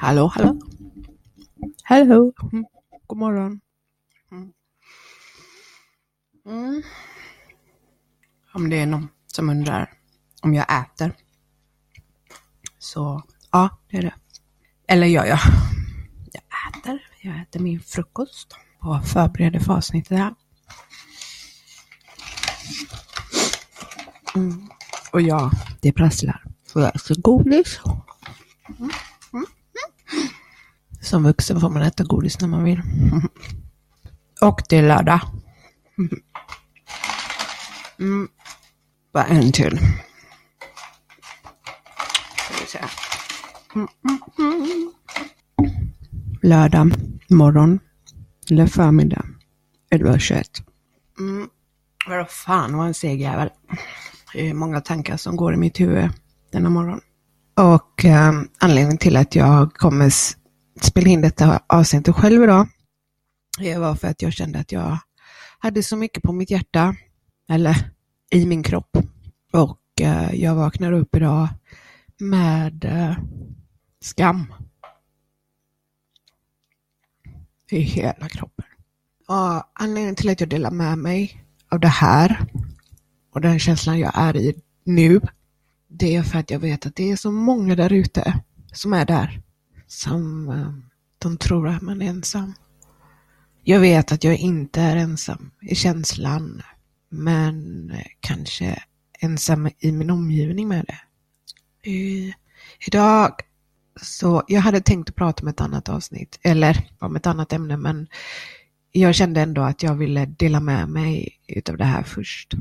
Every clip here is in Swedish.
Hallå, hallå. Hallå. Mm. God morgon. Mm. Mm. Om det är någon som undrar om jag äter. Så ja, det är det. Eller gör jag. Jag äter. Jag äter min frukost och förbereder för avsnittet här. Mm. Och ja, det prasslar. Så jag ska godis. Mm. Mm. Som vuxen får man äta godis när man vill. Och det är lördag. Mm. Bara en till. Mm, mm, mm. Lördag morgon eller förmiddag 11.21. Mm. Vad fan var en seg jävel. Det är många tankar som går i mitt huvud denna morgon. Och eh, anledningen till att jag kommer spela in detta avsnittet själv idag det var för att jag kände att jag hade så mycket på mitt hjärta, eller i min kropp. Och eh, jag vaknade upp idag med eh, skam. I hela kroppen. Och anledningen till att jag delar med mig av det här och den känslan jag är i nu, det är för att jag vet att det är så många där ute som är där. Som de tror att man är ensam. Jag vet att jag inte är ensam i känslan, men kanske ensam i min omgivning med det. I, idag så, jag hade tänkt prata om ett annat avsnitt, eller om ett annat ämne, men jag kände ändå att jag ville dela med mig utav det här först.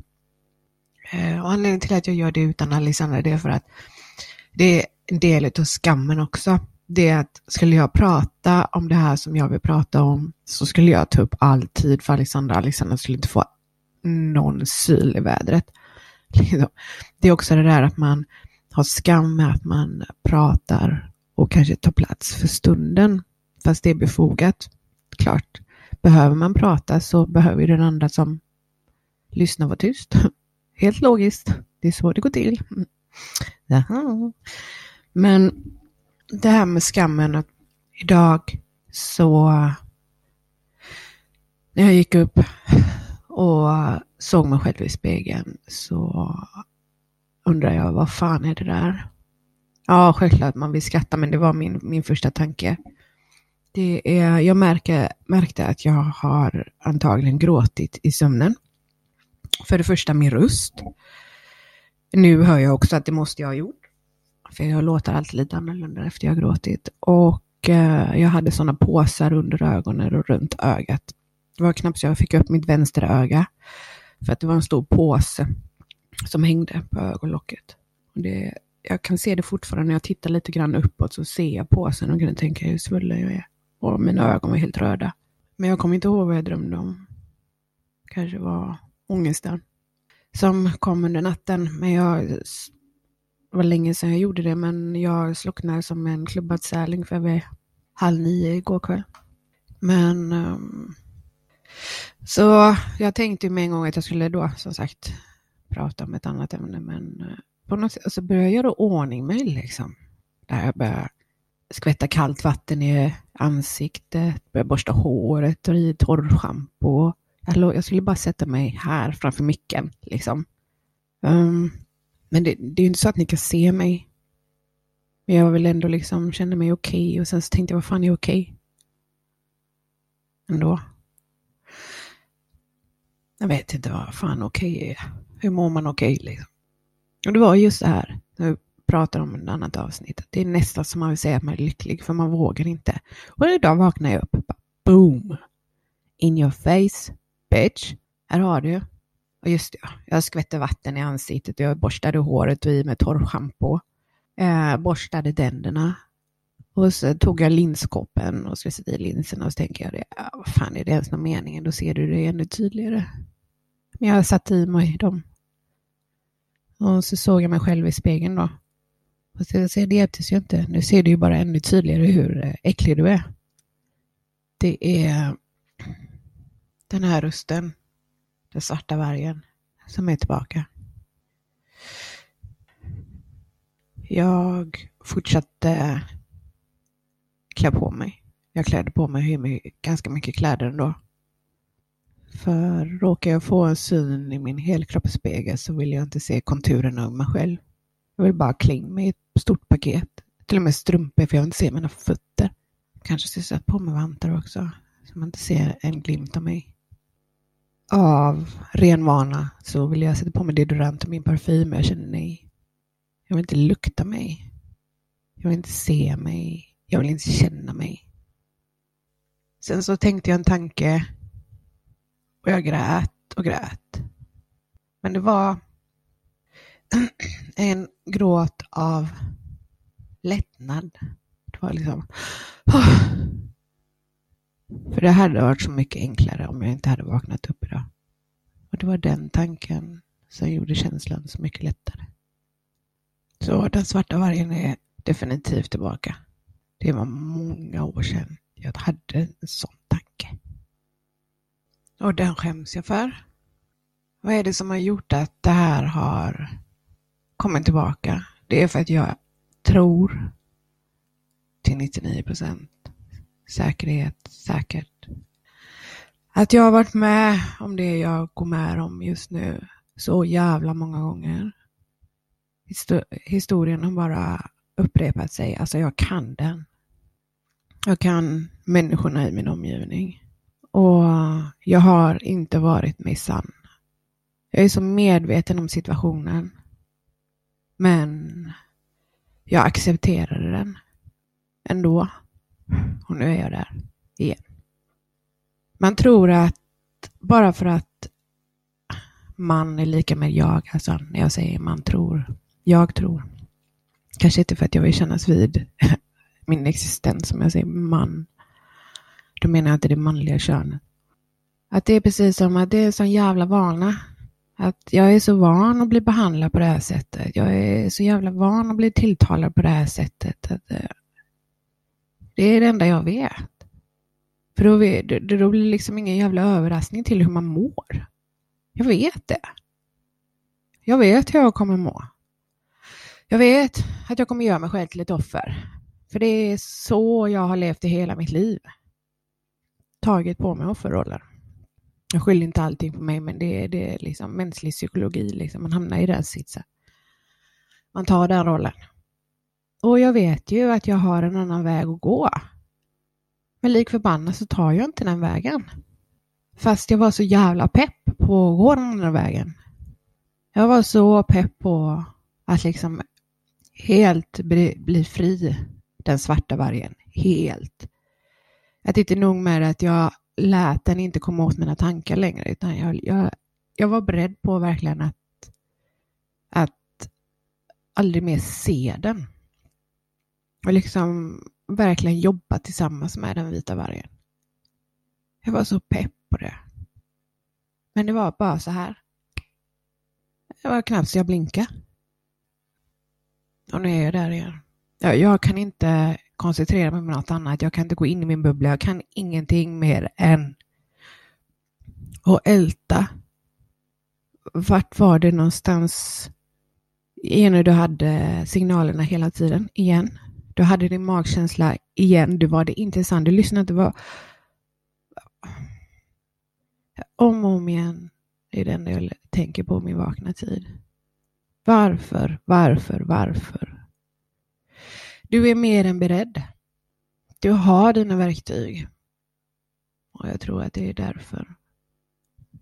Eh, och anledningen till att jag gör det utan Alexandra, det är för att det är en del av skammen också. Det är att skulle jag prata om det här som jag vill prata om så skulle jag ta upp all tid för Alexandra. Alexandra skulle inte få någon syl i vädret. Det är också det där att man har skam med att man pratar och kanske tar plats för stunden. Fast det är befogat. Klart, behöver man prata så behöver den andra som lyssnar vara tyst. Helt logiskt. Det är så det går till. Jaha. Men det här med skammen, att idag så när jag gick upp och såg mig själv i spegeln så undrar jag vad fan är det där? Ja, självklart man vill skratta, men det var min, min första tanke. Det är, jag märker, märkte att jag har antagligen gråtit i sömnen. För det första min röst. Nu hör jag också att det måste jag ha gjort. För jag låter alltid lite annorlunda efter jag har gråtit. Och eh, jag hade sådana påsar under ögonen och runt ögat. Det var knappt så jag fick upp mitt vänstra öga. För att det var en stor påse som hängde på ögonlocket. Och det, jag kan se det fortfarande när jag tittar lite grann uppåt så ser jag påsen och kan tänka hur svullen jag är. Och mina ögon var helt röda. Men jag kommer inte ihåg vad jag drömde om. Kanske var ångesten som kom under natten. Men jag, var länge sedan jag gjorde det, men jag slocknade som en klubbad särling för vid halv nio igår kväll. Men um, så jag tänkte med en gång att jag skulle då, som sagt, prata om ett annat ämne, men eh, på något sätt alltså, så började jag göra ordning mig liksom. Där jag började skvätta kallt vatten i ansiktet, började borsta håret, och i torrschampo jag skulle bara sätta mig här framför micken. Liksom. Um, men det, det är inte så att ni kan se mig. Men jag vill ändå liksom känna mig okej okay. och sen så tänkte jag vad fan är okej? Okay? Ändå. Jag vet inte vad fan okej okay är. Hur mår man okej liksom? Och det var just det här, när vi pratade om ett annat avsnitt, det är nästan som man vill säga att man är lycklig för man vågar inte. Och idag vaknade jag upp, bara, boom! In your face, bitch. Här har du. Och just det, jag skvätte vatten i ansiktet och jag borstade håret och i med torrschampo. Eh, borstade tänderna. Och så tog jag linskoppen och skulle sätta i linserna och så tänker jag, ja, vad fan är det ens någon mening? Då ser du det ännu tydligare. Men jag satte i mig dem. Och så såg jag mig själv i spegeln då. Och så, så det hjälptes ju inte. Nu ser du ju bara ännu tydligare hur eh, äcklig du är. Det är den här rösten, den svarta vargen, som är tillbaka. Jag fortsatte klä på mig. Jag klädde på mig ganska mycket kläder ändå. För råkar jag få en syn i min helkroppsspegel så vill jag inte se konturerna av mig själv. Jag vill bara klä in mig i ett stort paket. Till och med strumpor för jag vill inte se mina fötter. Kanske ska sätta på mig vantar också. Så man inte ser en glimt av mig. Av ren vana så vill jag sätta på mig deodorant och min parfym men jag känner nej. Jag vill inte lukta mig. Jag vill inte se mig. Jag vill inte känna mig. Sen så tänkte jag en tanke och jag grät och grät. Men det var en gråt av lättnad. Det var liksom... För det hade varit så mycket enklare om jag inte hade vaknat upp idag. Och det var den tanken som gjorde känslan så mycket lättare. Så den svarta vargen är definitivt tillbaka. Det var många år sedan jag hade en sån tanke. Och den skäms jag för. Vad är det som har gjort att det här har kommit tillbaka? Det är för att jag tror till 99 procent säkerhet, säkert. Att jag har varit med om det jag går med om just nu så jävla många gånger. Historien har bara upprepat sig. Alltså jag kan den. Jag kan människorna i min omgivning. Och jag har inte varit mig sann. Jag är så medveten om situationen. Men jag accepterade den ändå. Och nu är jag där igen. Man tror att bara för att man är lika med jag, alltså när jag säger man tror, jag tror. Kanske inte för att jag vill kännas vid min existens som jag säger man. Då menar jag inte det manliga könet. Att det är precis som att det är en sån jävla vana. Att jag är så van att bli behandlad på det här sättet. Jag är så jävla van att bli tilltalad på det här sättet. Att, eh, det är det enda jag vet. För då, då, då blir det liksom ingen jävla överraskning till hur man mår. Jag vet det. Jag vet hur jag kommer må. Jag vet att jag kommer göra mig själv till ett offer. För det är så jag har levt i hela mitt liv. Tagit på mig offerrollen. Jag skyller inte allting på mig, men det är, det är liksom mänsklig psykologi. Liksom. Man hamnar i den sitsen. Man tar den rollen. Och jag vet ju att jag har en annan väg att gå. Men lik förbannat så tar jag inte den vägen. Fast jag var så jävla pepp på att gå den andra vägen. Jag var så pepp på att liksom helt bli, bli fri, den svarta vargen. Helt. Att inte nog med att jag lät den inte komma åt mina tankar längre, utan jag, jag, jag var beredd på verkligen att, att aldrig mer se den och liksom verkligen jobba tillsammans med den vita vargen. Jag var så pepp på det. Men det var bara så här. Det var knappt så jag blinkade. Och nu är jag där igen. Jag, jag kan inte koncentrera mig på något annat. Jag kan inte gå in i min bubbla. Jag kan ingenting mer än att älta. Vart var det någonstans? Igen du hade signalerna hela tiden igen. Du hade din magkänsla igen. Du var det intressant. Du lyssnade inte. Var... Om och om igen. Är det enda jag tänker på min vakna tid. Varför, varför, varför? Du är mer än beredd. Du har dina verktyg. Och jag tror att det är därför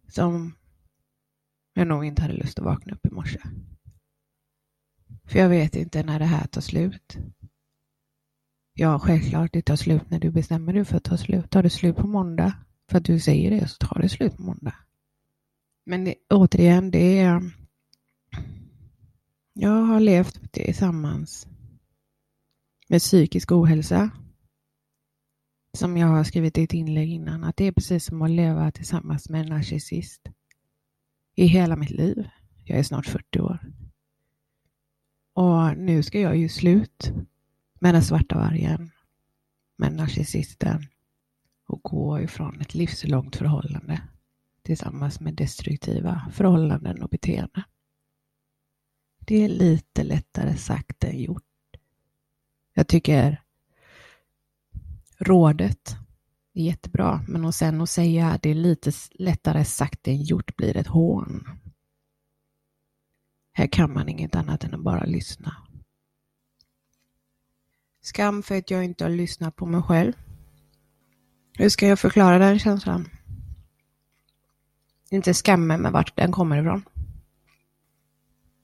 som jag nog inte hade lust att vakna upp i morse. För jag vet inte när det här tar slut. Ja, självklart, det tar slut när du bestämmer dig för att ta slut. Tar det slut på måndag, för att du säger det, så tar det slut på måndag. Men det, återigen, det är... Jag har levt tillsammans med psykisk ohälsa. Som jag har skrivit i ett inlägg innan, att det är precis som att leva tillsammans med en narcissist. I hela mitt liv. Jag är snart 40 år. Och nu ska jag ju slut med den svarta vargen, med narcissisten och gå ifrån ett livslångt förhållande tillsammans med destruktiva förhållanden och beteenden. Det är lite lättare sagt än gjort. Jag tycker rådet är jättebra, men och sen att säga det är lite lättare sagt än gjort blir ett hån. Här kan man inget annat än att bara lyssna. Skam för att jag inte har lyssnat på mig själv. Hur ska jag förklara den känslan? Inte skammen, men vart den kommer ifrån.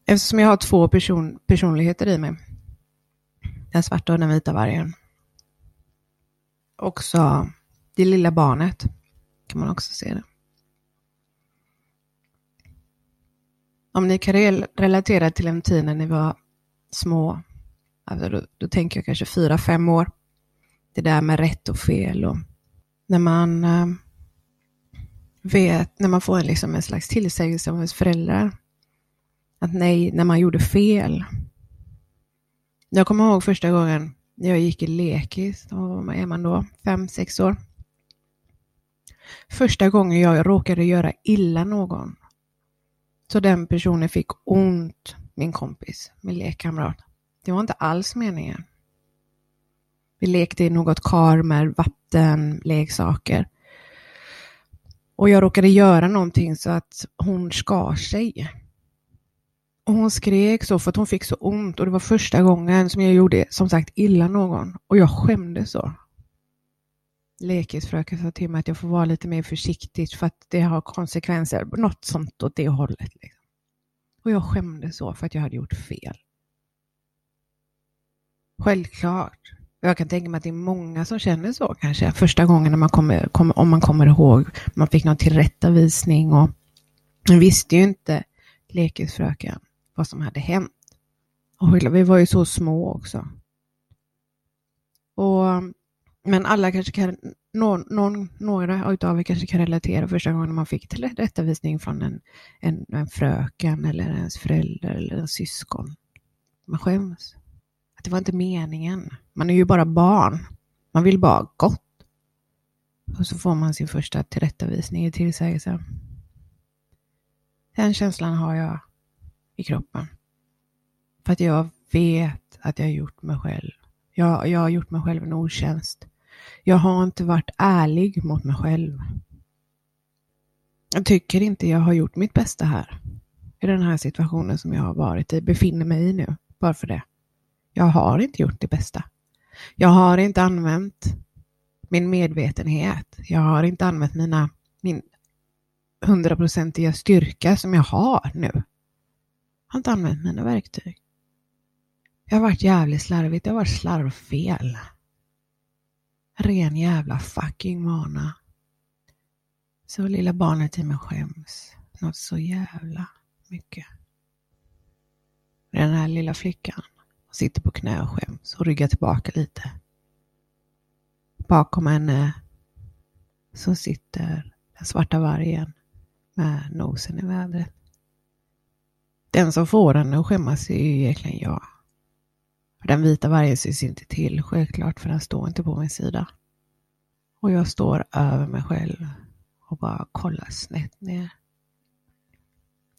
Eftersom jag har två person personligheter i mig. Den svarta och den vita vargen. Också det lilla barnet kan man också se det. Om ni kan relatera till en tid när ni var små, alltså då, då tänker jag kanske fyra, fem år. Det där med rätt och fel och när man äh, vet, när man får liksom en slags tillsägelse av ens föräldrar. Att nej, när man gjorde fel. Jag kommer ihåg första gången jag gick i lekis, vad är man då? Fem, sex år. Första gången jag råkade göra illa någon. Så den personen fick ont, min kompis, min lekkamrat. Det var inte alls meningen. Vi lekte i något kar med vatten, leksaker. Och jag råkade göra någonting så att hon skar sig. Och hon skrek så för att hon fick så ont och det var första gången som jag gjorde som sagt illa någon. Och jag skämdes så. Lekisfröken sa till mig att jag får vara lite mer försiktig för att det har konsekvenser, något sånt åt det hållet. Liksom. Och jag skämdes så för att jag hade gjort fel. Självklart. Jag kan tänka mig att det är många som känner så kanske. Första gången när man kommer, kom, om man kommer ihåg, man fick någon tillrättavisning och man visste ju inte lekisfröken vad som hade hänt. Och vi var ju så små också. Och men alla kanske kan, någon, någon, några av er kanske kan relatera första gången man fick tillrättavisning från en, en, en fröken eller ens förälder eller en syskon. Man skäms. Det var inte meningen. Man är ju bara barn. Man vill bara gott. Och så får man sin första tillrättavisning i tillsägelse. Den känslan har jag i kroppen. För att jag vet att jag har gjort mig själv. Jag, jag har gjort mig själv en otjänst. Jag har inte varit ärlig mot mig själv. Jag tycker inte jag har gjort mitt bästa här. I den här situationen som jag har varit i, befinner mig i nu. Bara för det. Jag har inte gjort det bästa. Jag har inte använt min medvetenhet. Jag har inte använt mina, min hundraprocentiga styrka som jag har nu. Jag har inte använt mina verktyg. Jag har varit jävligt slarvigt. Det har varit slarvfel. Ren jävla fucking vana. Så lilla barnet i mig skäms något så jävla mycket. Den här lilla flickan sitter på knä och skäms och ryggar tillbaka lite. Bakom henne så sitter den svarta vargen med nosen i vädret. Den som får henne att skämmas är ju egentligen jag. Den vita vargen syns inte till, självklart, för den står inte på min sida. Och jag står över mig själv och bara kollar snett ner.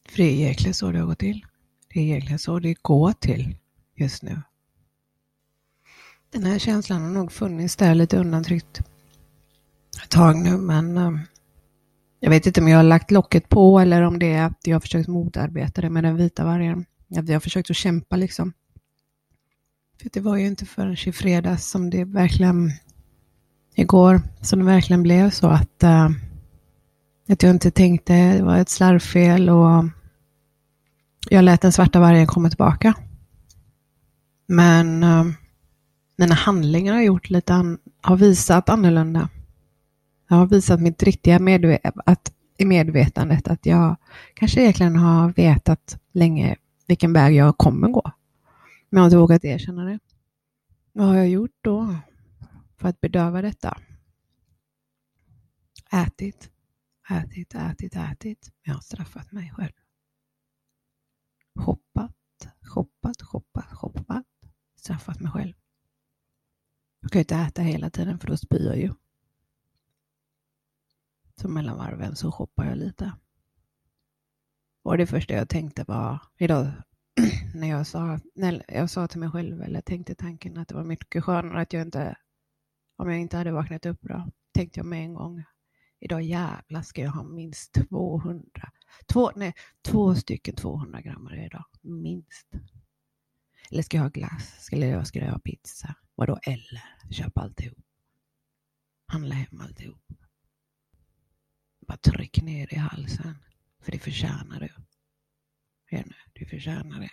För det är egentligen så det har gått till. Det är egentligen så det går till just nu. Den här känslan har nog funnits där lite undantryckt ett tag nu, men eh, jag vet inte om jag har lagt locket på eller om det är att jag har försökt motarbeta det med den vita vargen. Att jag har försökt att kämpa liksom. För det var ju inte förrän i fredags som det verkligen, igår, som det verkligen blev så att, eh, att jag inte tänkte, det var ett slarvfel och jag lät den svarta vargen komma tillbaka. Men uh, mina handlingar har gjort lite, an, har visat annorlunda. Jag har visat mitt riktiga medve att, i medvetandet att jag kanske egentligen har vetat länge vilken väg jag kommer gå. Men jag har inte vågat erkänna det. Vad har jag gjort då för att bedöva detta? Ätit, ätit, ätit, ätit. Jag har straffat mig själv. Shoppat, shoppat, shoppat, shoppat. Straffat mig själv. Jag kan ju inte äta hela tiden för då spyr jag ju. Så mellan varven så shoppar jag lite. Och det första jag tänkte var, idag när jag sa, när jag sa till mig själv, eller tänkte tanken att det var mycket skönare att jag inte Om jag inte hade vaknat upp då, tänkte jag med en gång. Idag jävlar ska jag ha minst 200. Två, nej, två stycken 200 grammar idag. Minst. Eller ska jag ha glass? Ska jag, ska jag ha pizza? Vadå eller? Köp alltihop. Handla hem alltihop. Bara tryck ner det i halsen. För det förtjänar du. Jenny, du förtjänar det.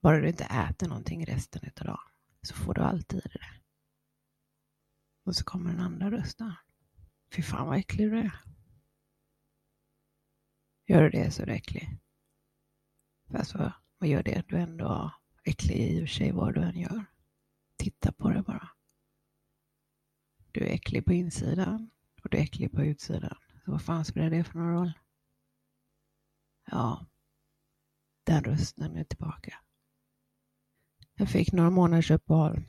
Bara du inte äter någonting resten av dagen så får du alltid det. Och så kommer den andra rösten. Fy fan vad äcklig du är. Gör du det så är du äcklig. Alltså vad, vad gör det? Du är ändå äcklig i och för sig vad du än gör. Titta på det bara. Du är äcklig på insidan och du är äcklig på utsidan. Så vad fan spelar det för någon roll? Ja, den rösten är tillbaka. Jag fick några månaders uppehåll.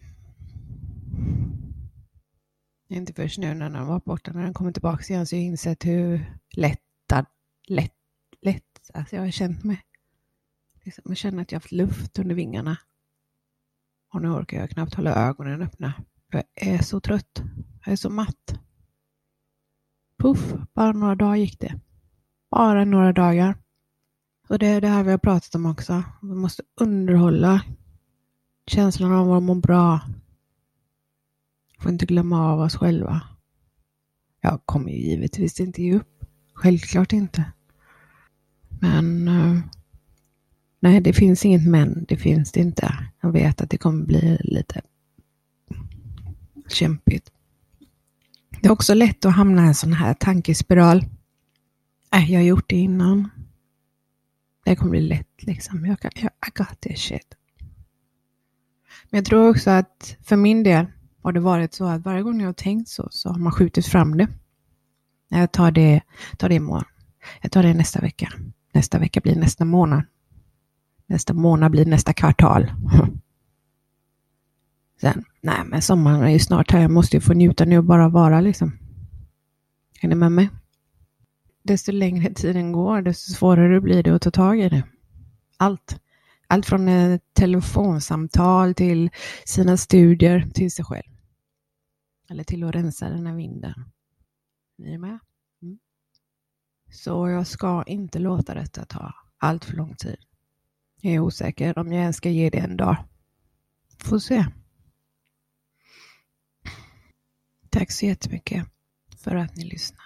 Inte först nu när den var borta, när den kommer tillbaka igen så har jag insett hur lättad, lätt, lätt, alltså jag har känt mig. Liksom, jag känner att jag har haft luft under vingarna. Och nu orkar jag knappt hålla ögonen öppna. Jag är så trött. Jag är så matt. Puff, bara några dagar gick det. Bara några dagar. Och det är det här vi har pratat om också. Vi måste underhålla känslan av att må bra. Får inte glömma av oss själva. Jag kommer ju givetvis inte ge upp. Självklart inte. Men uh, nej, det finns inget men. Det finns det inte. Jag vet att det kommer bli lite kämpigt. Det är också lätt att hamna i en sån här tankespiral. Äh, jag har gjort det innan. Det kommer bli lätt liksom. Jag kan, jag, I got this shit. Men jag tror också att för min del har det varit så att varje gång jag har tänkt så, så har man skjutit fram det. Jag tar det, tar det imorgon. Jag tar det nästa vecka. Nästa vecka blir nästa månad. Nästa månad blir nästa kvartal. Sen, nej men sommaren är ju snart här. Jag måste ju få njuta nu och bara vara liksom. Är ni med mig? Desto längre tiden går, desto svårare blir det att ta tag i det. Allt. Allt från ett telefonsamtal till sina studier till sig själv. Eller till att rensa den här vinden. Ni är med? Mm. Så jag ska inte låta detta ta allt för lång tid. Jag är osäker om jag ens ska ge det en dag. Får se. Tack så jättemycket för att ni lyssnade.